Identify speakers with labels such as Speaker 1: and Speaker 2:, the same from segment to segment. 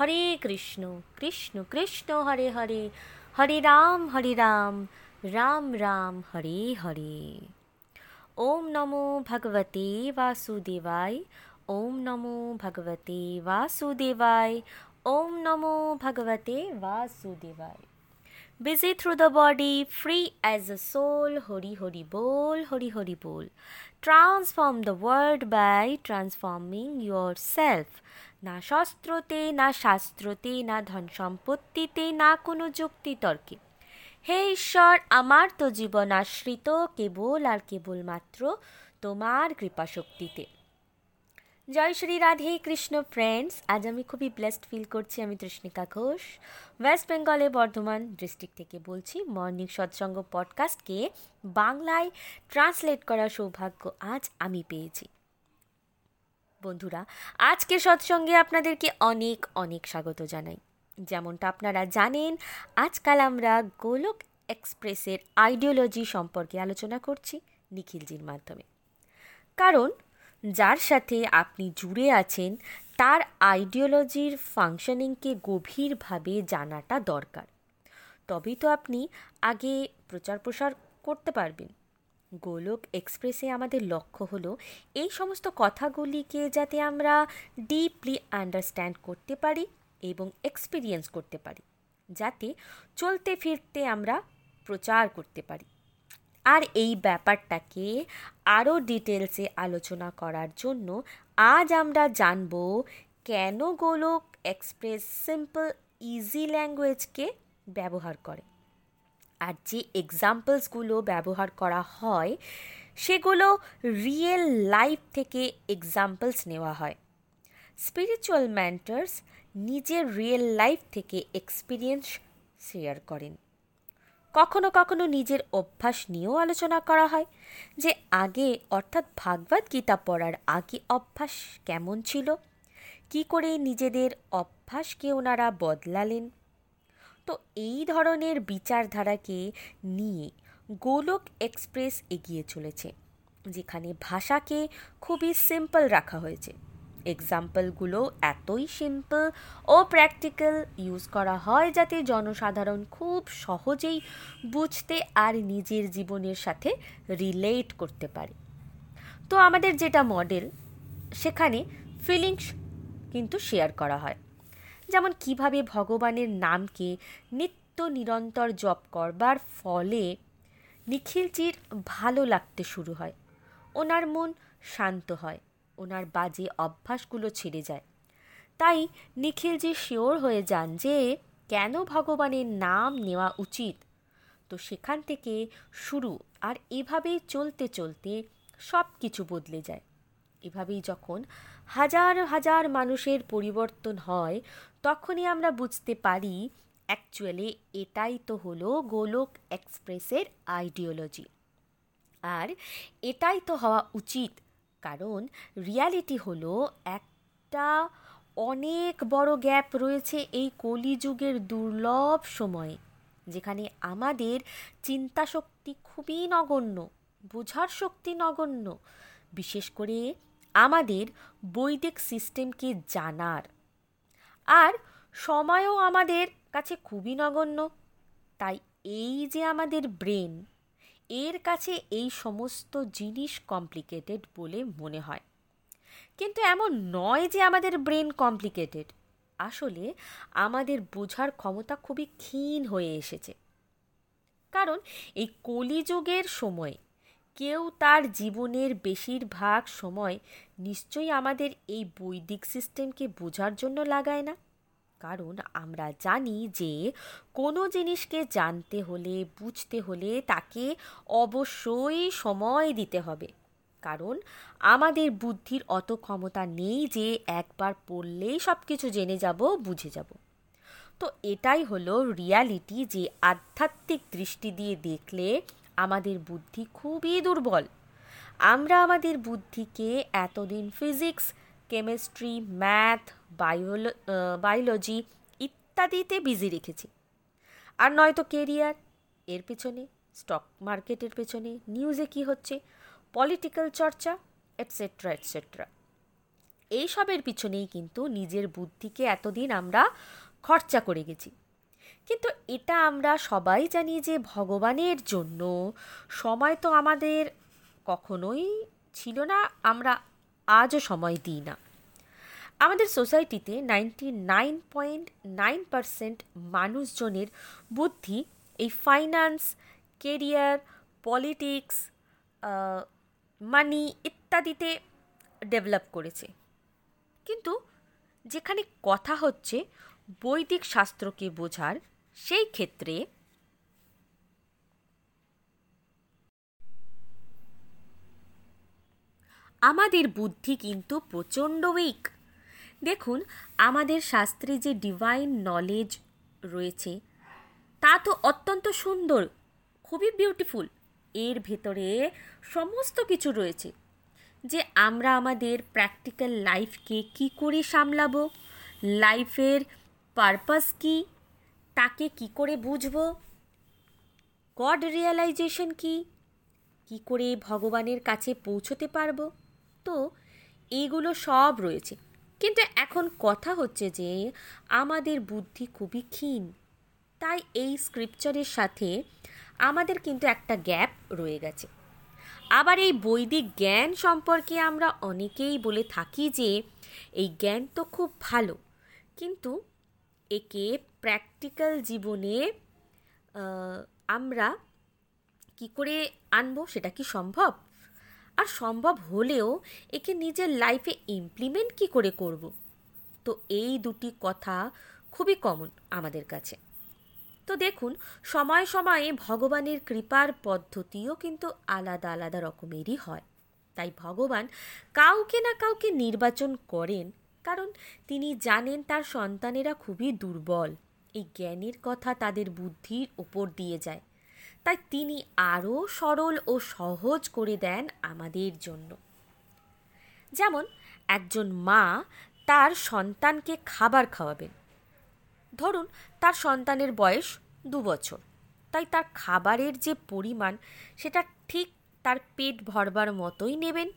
Speaker 1: हरे कृष्ण कृष्ण कृष्ण हरे हरे हरे राम हरे राम राम राम हरे हरे ओम नमो भगवते वासुदेवाय ओम नमो भगवते वासुदेवाय ओम नमो भगवते वासुदेवाय busy through the body free as a soul Hari Hari বোল হরি হরি বোল transform the world by transforming your self না শস্ত্রতে না শাস্ত্রতে না ধন সম্পত্তিতে না কোনো যুক্তিতর্কে হে ঈশ্বর আমার তো জীবন আশ্রিত কেবল আর কেবলমাত্র তোমার কৃপাশক্তিতে
Speaker 2: জয় শ্রী রাধে কৃষ্ণ ফ্রেন্ডস আজ আমি খুবই ব্লেসড ফিল করছি আমি তৃষ্ণিকা ঘোষ ওয়েস্ট বেঙ্গলে বর্ধমান ডিস্ট্রিক্ট থেকে বলছি মর্নিং সৎসঙ্গ পডকাস্টকে বাংলায় ট্রান্সলেট করার সৌভাগ্য আজ আমি পেয়েছি বন্ধুরা আজকে সৎসঙ্গে আপনাদেরকে অনেক অনেক স্বাগত জানাই যেমনটা আপনারা জানেন আজকাল আমরা গোলক এক্সপ্রেসের আইডিওলজি সম্পর্কে আলোচনা করছি নিখিলজির মাধ্যমে কারণ যার সাথে আপনি জুড়ে আছেন তার আইডিওলজির ফাংশনিংকে গভীরভাবে জানাটা দরকার তবেই তো আপনি আগে প্রচার প্রসার করতে পারবেন গোলক এক্সপ্রেসে আমাদের লক্ষ্য হলো এই সমস্ত কথাগুলিকে যাতে আমরা ডিপলি আন্ডারস্ট্যান্ড করতে পারি এবং এক্সপিরিয়েন্স করতে পারি যাতে চলতে ফিরতে আমরা প্রচার করতে পারি আর এই ব্যাপারটাকে আরও ডিটেলসে আলোচনা করার জন্য আজ আমরা জানব কেন গোলক এক্সপ্রেস সিম্পল ইজি ল্যাঙ্গুয়েজকে ব্যবহার করে আর যে এক্সাম্পলসগুলো ব্যবহার করা হয় সেগুলো রিয়েল লাইফ থেকে এক্সাম্পলস নেওয়া হয় স্পিরিচুয়াল ম্যান্টার্স নিজের রিয়েল লাইফ থেকে এক্সপিরিয়েন্স শেয়ার করেন কখনো কখনো নিজের অভ্যাস নিয়েও আলোচনা করা হয় যে আগে অর্থাৎ ভাগবত গীতা পড়ার আগে অভ্যাস কেমন ছিল কি করে নিজেদের অভ্যাসকে ওনারা বদলালেন তো এই ধরনের বিচারধারাকে নিয়ে গোলক এক্সপ্রেস এগিয়ে চলেছে যেখানে ভাষাকে খুবই সিম্পল রাখা হয়েছে এক্সাম্পলগুলো এতই সিম্পল ও প্র্যাকটিক্যাল ইউজ করা হয় যাতে জনসাধারণ খুব সহজেই বুঝতে আর নিজের জীবনের সাথে রিলেট করতে পারে তো আমাদের যেটা মডেল সেখানে ফিলিংস কিন্তু শেয়ার করা হয় যেমন কিভাবে ভগবানের নামকে নিত্য নিরন্তর জপ করবার ফলে নিখিলজির ভালো লাগতে শুরু হয় ওনার মন শান্ত হয় ওনার বাজে অভ্যাসগুলো ছেড়ে যায় তাই নিখিলজি শিওর হয়ে যান যে কেন ভগবানের নাম নেওয়া উচিত তো সেখান থেকে শুরু আর এভাবেই চলতে চলতে সব কিছু বদলে যায় এভাবেই যখন হাজার হাজার মানুষের পরিবর্তন হয় তখনই আমরা বুঝতে পারি অ্যাকচুয়ালি এটাই তো হলো গোলক এক্সপ্রেসের আইডিওলজি আর এটাই তো হওয়া উচিত কারণ রিয়ালিটি হলো একটা অনেক বড় গ্যাপ রয়েছে এই কলিযুগের দুর্লভ সময়ে যেখানে আমাদের চিন্তা শক্তি খুবই নগণ্য বোঝার শক্তি নগণ্য বিশেষ করে আমাদের বৈদিক সিস্টেমকে জানার আর সময়ও আমাদের কাছে খুবই নগণ্য তাই এই যে আমাদের ব্রেন এর কাছে এই সমস্ত জিনিস কমপ্লিকেটেড বলে মনে হয় কিন্তু এমন নয় যে আমাদের ব্রেন কমপ্লিকেটেড আসলে আমাদের বোঝার ক্ষমতা খুবই ক্ষীণ হয়ে এসেছে কারণ এই কলিযুগের সময় কেউ তার জীবনের বেশিরভাগ সময় নিশ্চয়ই আমাদের এই বৈদিক সিস্টেমকে বোঝার জন্য লাগায় না কারণ আমরা জানি যে কোনো জিনিসকে জানতে হলে বুঝতে হলে তাকে অবশ্যই সময় দিতে হবে কারণ আমাদের বুদ্ধির অত ক্ষমতা নেই যে একবার পড়লেই সব কিছু জেনে যাব বুঝে যাব তো এটাই হলো রিয়ালিটি যে আধ্যাত্মিক দৃষ্টি দিয়ে দেখলে আমাদের বুদ্ধি খুবই দুর্বল আমরা আমাদের বুদ্ধিকে এতদিন ফিজিক্স কেমিস্ট্রি ম্যাথ বায়োলো বায়োলজি ইত্যাদিতে বিজি রেখেছি আর নয়তো কেরিয়ার এর পেছনে স্টক মার্কেটের পেছনে নিউজে কি হচ্ছে পলিটিক্যাল চর্চা এটসেট্রা এটসেট্রা এইসবের পিছনেই কিন্তু নিজের বুদ্ধিকে এতদিন আমরা খরচা করে গেছি কিন্তু এটা আমরা সবাই জানি যে ভগবানের জন্য সময় তো আমাদের কখনোই ছিল না আমরা আজও সময় দিই না আমাদের সোসাইটিতে ninety nine point nine percent মানুষজনের বুদ্ধি এই ফাইন্যান্স কেরিয়ার পলিটিক্স মানি ইত্যাদিতে ডেভেলপ করেছে কিন্তু যেখানে কথা হচ্ছে বৈদিক শাস্ত্রকে বোঝার সেই ক্ষেত্রে আমাদের বুদ্ধি কিন্তু প্রচণ্ড উইক দেখুন আমাদের শাস্ত্রে যে ডিভাইন নলেজ রয়েছে তা তো অত্যন্ত সুন্দর খুবই বিউটিফুল এর ভেতরে সমস্ত কিছু রয়েছে যে আমরা আমাদের প্র্যাকটিক্যাল লাইফকে কি করে সামলাবো লাইফের পারপাস কি তাকে কি করে বুঝব গড রিয়েলাইজেশন কি কি করে ভগবানের কাছে পৌঁছতে পারবো তো এইগুলো সব রয়েছে কিন্তু এখন কথা হচ্ছে যে আমাদের বুদ্ধি খুবই ক্ষীণ তাই এই স্ক্রিপচারের সাথে আমাদের কিন্তু একটা গ্যাপ রয়ে গেছে আবার এই বৈদিক জ্ঞান সম্পর্কে আমরা অনেকেই বলে থাকি যে এই জ্ঞান তো খুব ভালো কিন্তু একে প্র্যাকটিক্যাল জীবনে আমরা কি করে আনবো সেটা কি সম্ভব আর সম্ভব হলেও একে নিজের লাইফে ইমপ্লিমেন্ট কি করে করব। তো এই দুটি কথা খুবই কমন আমাদের কাছে তো দেখুন সময়ে সময়ে ভগবানের কৃপার পদ্ধতিও কিন্তু আলাদা আলাদা রকমেরই হয় তাই ভগবান কাউকে না কাউকে নির্বাচন করেন কারণ তিনি জানেন তার সন্তানেরা খুবই দুর্বল এই জ্ঞানের কথা তাদের বুদ্ধির ওপর দিয়ে যায় তাই তিনি আরও সরল ও সহজ করে দেন আমাদের জন্য যেমন একজন মা তার সন্তানকে খাবার খাওয়াবেন ধরুন তার সন্তানের বয়স দু বছর তাই তার খাবারের যে পরিমাণ সেটা ঠিক তার পেট ভরবার মতোই নেবেন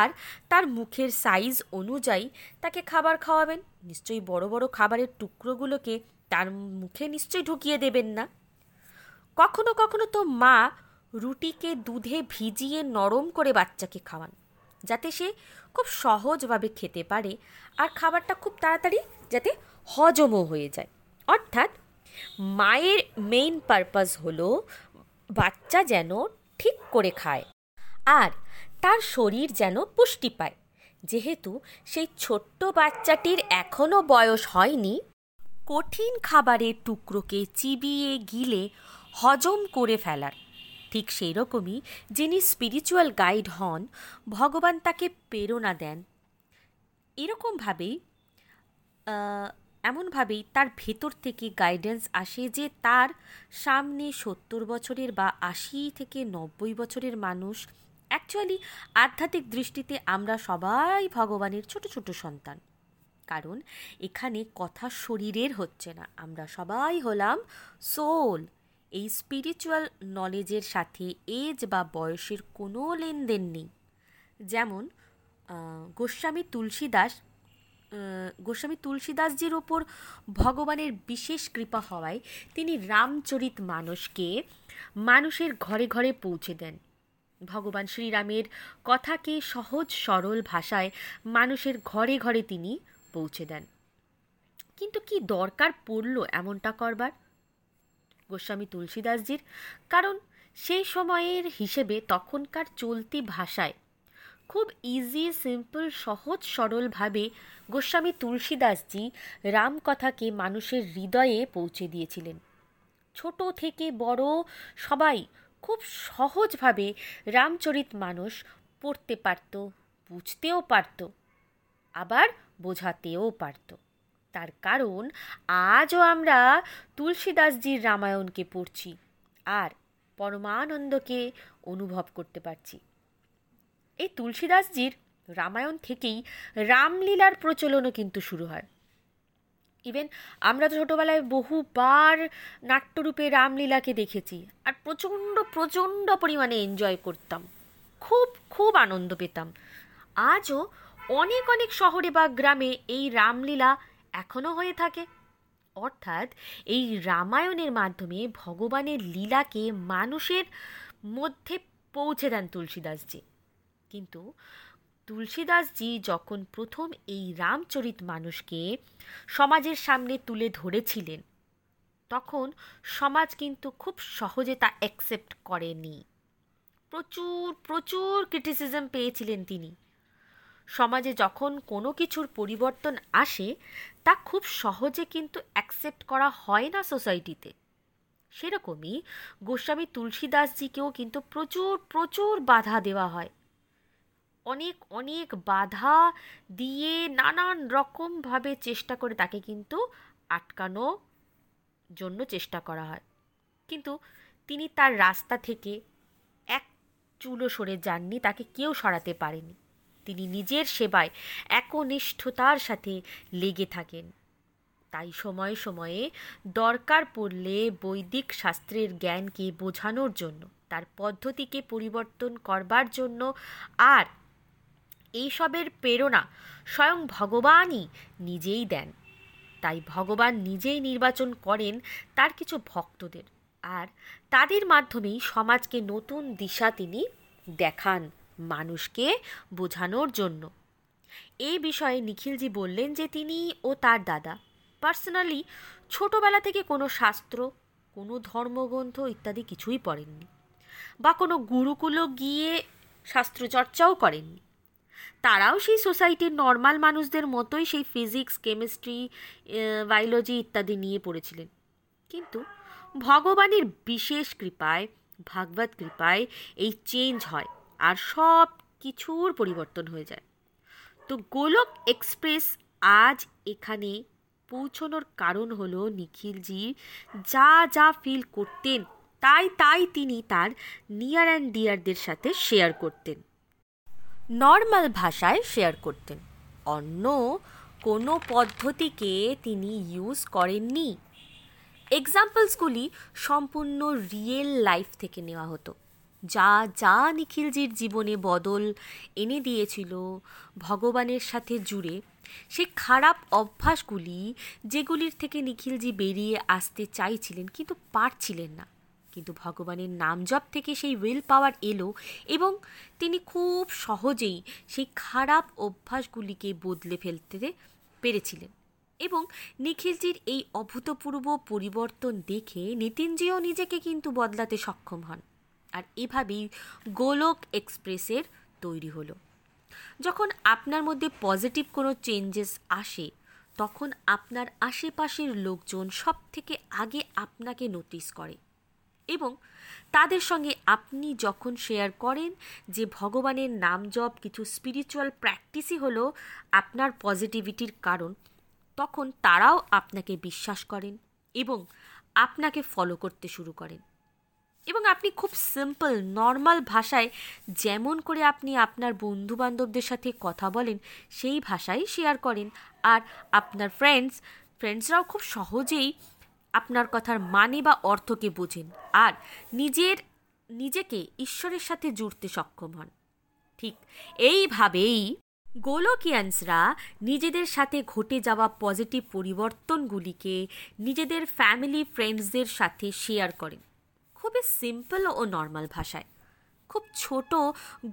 Speaker 2: আর তার মুখের সাইজ অনুযায়ী তাকে খাবার খাওয়াবেন নিশ্চয়ই বড় বড় খাবারের টুকরোগুলোকে তার মুখে নিশ্চয়ই ঢুকিয়ে দেবেন না কখনো কখনো তো মা রুটিকে দুধে ভিজিয়ে নরম করে বাচ্চাকে খাওয়ান যাতে সে খুব সহজভাবে খেতে পারে আর খাবারটা খুব তাড়াতাড়ি যাতে হজমও হয়ে যায় অর্থাৎ মায়ের মেইন পারপাস হলো বাচ্চা যেন ঠিক করে খায় আর তার শরীর যেন পুষ্টি পায় যেহেতু সেই ছোট্ট বাচ্চাটির এখনও বয়স হয়নি কঠিন খাবারের টুকরোকে চিবিয়ে গিলে হজম করে ফেলার ঠিক সেই রকমই যিনি স্পিরিচুয়াল গাইড হন ভগবান তাকে প্রেরণা দেন এরকমভাবেই এমনভাবেই তার ভেতর থেকে গাইডেন্স আসে যে তার সামনে সত্তর বছরের বা আশি থেকে নব্বই বছরের মানুষ অ্যাকচুয়ালি আধ্যাত্মিক দৃষ্টিতে আমরা সবাই ভগবানের ছোট ছোট সন্তান কারণ এখানে কথা শরীরের হচ্ছে না আমরা সবাই হলাম সোল এই স্পিরিচুয়াল নলেজের সাথে এজ বা বয়সের কোনো লেনদেন নেই যেমন গোস্বামী তুলসীদাস গোস্বামী তুলসীদাসজির ওপর ভগবানের বিশেষ কৃপা হওয়ায় তিনি রামচরিত মানুষকে মানুষের ঘরে ঘরে পৌঁছে দেন ভগবান শ্রীরামের কথাকে সহজ সরল ভাষায় মানুষের ঘরে ঘরে তিনি পৌঁছে দেন কিন্তু কি দরকার পড়ল এমনটা করবার গোস্বামী তুলসীদাসজির কারণ সেই সময়ের হিসেবে তখনকার চলতি ভাষায় খুব ইজি সিম্পল সহজ সরলভাবে গোস্বামী তুলসীদাসজি রামকথাকে মানুষের হৃদয়ে পৌঁছে দিয়েছিলেন ছোট থেকে বড় সবাই খুব সহজভাবে রামচরিত মানুষ পড়তে পারত বুঝতেও পারত আবার বোঝাতেও পারতো তার কারণ আজও আমরা তুলসীদাসজির রামায়ণকে পড়ছি আর পরমানন্দকে অনুভব করতে পারছি এই তুলসীদাসজির রামায়ণ থেকেই রামলীলার প্রচলনও কিন্তু শুরু হয় ইভেন আমরা তো ছোটোবেলায় বহুবার নাট্যরূপে রামলীলাকে দেখেছি আর প্রচণ্ড প্রচণ্ড পরিমাণে এনজয় করতাম খুব খুব আনন্দ পেতাম আজও অনেক অনেক শহরে বা গ্রামে এই রামলীলা এখনও হয়ে থাকে অর্থাৎ এই রামায়ণের মাধ্যমে ভগবানের লীলাকে মানুষের মধ্যে পৌঁছে দেন তুলসীদাসজি কিন্তু তুলসীদাসজি যখন প্রথম এই রামচরিত মানুষকে সমাজের সামনে তুলে ধরেছিলেন তখন সমাজ কিন্তু খুব সহজে তা অ্যাকসেপ্ট করেনি প্রচুর প্রচুর ক্রিটিসিজম পেয়েছিলেন তিনি সমাজে যখন কোনো কিছুর পরিবর্তন আসে তা খুব সহজে কিন্তু অ্যাকসেপ্ট করা হয় না সোসাইটিতে সেরকমই গোস্বামী তুলসীদাসজিকেও কিন্তু প্রচুর প্রচুর বাধা দেওয়া হয় অনেক অনেক বাধা দিয়ে নানান রকমভাবে চেষ্টা করে তাকে কিন্তু আটকানো জন্য চেষ্টা করা হয় কিন্তু তিনি তার রাস্তা থেকে এক চুলো সরে যাননি তাকে কেউ সরাতে পারেনি তিনি নিজের সেবায় একনিষ্ঠতার সাথে লেগে থাকেন তাই সময়ে সময়ে দরকার পড়লে বৈদিক শাস্ত্রের জ্ঞানকে বোঝানোর জন্য তার পদ্ধতিকে পরিবর্তন করবার জন্য আর এইসবের প্রেরণা স্বয়ং ভগবানই নিজেই দেন তাই ভগবান নিজেই নির্বাচন করেন তার কিছু ভক্তদের আর তাদের মাধ্যমেই সমাজকে নতুন দিশা তিনি দেখান মানুষকে বোঝানোর জন্য এই বিষয়ে নিখিলজি বললেন যে তিনি ও তার দাদা পার্সোনালি ছোটোবেলা থেকে কোনো শাস্ত্র কোনো ধর্মগ্রন্থ ইত্যাদি কিছুই পড়েননি বা কোনো গুরুকুলো গিয়ে শাস্ত্রচর্চাও করেননি তারাও সেই সোসাইটির নর্মাল মানুষদের মতোই সেই ফিজিক্স কেমিস্ট্রি বায়োলজি ইত্যাদি নিয়ে পড়েছিলেন কিন্তু ভগবানের বিশেষ কৃপায় ভাগবত কৃপায় এই চেঞ্জ হয় আর সব কিছুর পরিবর্তন হয়ে যায় তো গোলক এক্সপ্রেস আজ এখানে পৌঁছনোর কারণ হলো নিখিলজি যা যা ফিল করতেন তাই তাই তিনি তার নিয়ার অ্যান্ড ডিয়ারদের সাথে শেয়ার করতেন নর্মাল ভাষায় শেয়ার করতেন অন্য কোনো পদ্ধতিকে তিনি ইউজ করেননি এক্সাম্পলসগুলি সম্পূর্ণ রিয়েল লাইফ থেকে নেওয়া হতো যা যা নিখিলজির জীবনে বদল এনে দিয়েছিল ভগবানের সাথে জুড়ে সে খারাপ অভ্যাসগুলি যেগুলির থেকে নিখিলজি বেরিয়ে আসতে চাইছিলেন কিন্তু পারছিলেন না কিন্তু ভগবানের নাম জপ থেকে সেই উইল পাওয়ার এলো এবং তিনি খুব সহজেই সেই খারাপ অভ্যাসগুলিকে বদলে ফেলতে পেরেছিলেন এবং নিখিলজির এই অভূতপূর্ব পরিবর্তন দেখে নিতিনজিও নিজেকে কিন্তু বদলাতে সক্ষম হন আর এভাবেই গোলক এক্সপ্রেসের তৈরি হলো যখন আপনার মধ্যে পজিটিভ কোনো চেঞ্জেস আসে তখন আপনার আশেপাশের লোকজন সব থেকে আগে আপনাকে নোটিস করে এবং তাদের সঙ্গে আপনি যখন শেয়ার করেন যে ভগবানের নাম জপ কিছু স্পিরিচুয়াল প্র্যাকটিসই হলো আপনার পজিটিভিটির কারণ তখন তারাও আপনাকে বিশ্বাস করেন এবং আপনাকে ফলো করতে শুরু করেন এবং আপনি খুব সিম্পল নর্মাল ভাষায় যেমন করে আপনি আপনার বন্ধুবান্ধবদের সাথে কথা বলেন সেই ভাষাই শেয়ার করেন আর আপনার ফ্রেন্ডস ফ্রেন্ডসরাও খুব সহজেই আপনার কথার মানে বা অর্থকে বোঝেন আর নিজের নিজেকে ঈশ্বরের সাথে জুড়তে সক্ষম হন ঠিক এইভাবেই গোলকিয়ান্সরা নিজেদের সাথে ঘটে যাওয়া পজিটিভ পরিবর্তনগুলিকে নিজেদের ফ্যামিলি ফ্রেন্ডসদের সাথে শেয়ার করেন খুবই সিম্পল ও নর্মাল ভাষায় খুব ছোট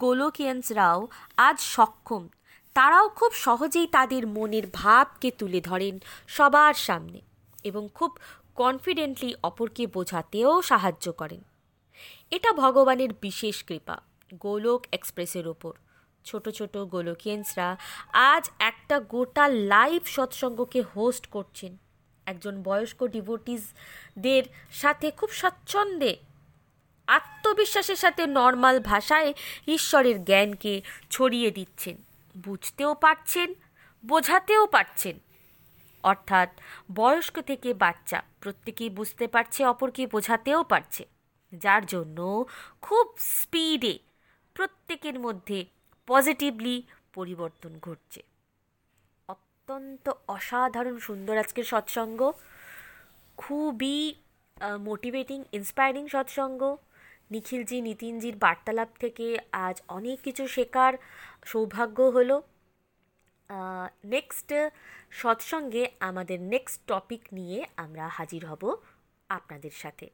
Speaker 2: গোলকিয়ান্সরাও আজ সক্ষম তারাও খুব সহজেই তাদের মনের ভাবকে তুলে ধরেন সবার সামনে এবং খুব কনফিডেন্টলি অপরকে বোঝাতেও সাহায্য করেন এটা ভগবানের বিশেষ কৃপা গোলক এক্সপ্রেসের ওপর ছোট ছোট গোলকিয়েন্সরা আজ একটা গোটা লাইভ সৎসঙ্গকে হোস্ট করছেন একজন বয়স্ক ডিভোটিসদের সাথে খুব স্বচ্ছন্দে আত্মবিশ্বাসের সাথে নর্মাল ভাষায় ঈশ্বরের জ্ঞানকে ছড়িয়ে দিচ্ছেন বুঝতেও পারছেন বোঝাতেও পারছেন অর্থাৎ বয়স্ক থেকে বাচ্চা প্রত্যেকেই বুঝতে পারছে অপরকে বোঝাতেও পারছে যার জন্য খুব স্পিডে প্রত্যেকের মধ্যে পজিটিভলি পরিবর্তন ঘটছে অত্যন্ত অসাধারণ সুন্দর আজকের সৎসঙ্গ খুবই মোটিভেটিং ইন্সপায়ারিং সৎসঙ্গ নিখিলজি নিতিনজির বার্তালাপ থেকে আজ অনেক কিছু শেখার সৌভাগ্য হলো নেক্সট সৎসঙ্গে আমাদের নেক্সট টপিক নিয়ে আমরা হাজির হব আপনাদের সাথে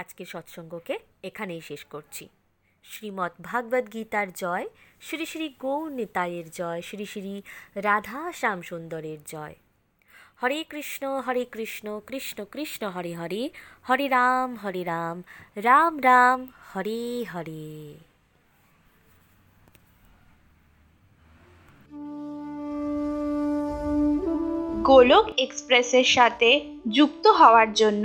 Speaker 2: আজকে সৎসঙ্গকে এখানেই শেষ করছি শ্রীমৎ ভাগবত গীতার জয় শ্রী শ্রী গৌ নেতায়ের জয় শ্রী শ্রী রাধা শ্যামসুন্দরের জয় হরে কৃষ্ণ হরে কৃষ্ণ কৃষ্ণ কৃষ্ণ হরে হরে হরে রাম হরে রাম রাম রাম হরে হরে
Speaker 3: গোলক এক্সপ্রেসের সাথে যুক্ত হওয়ার জন্য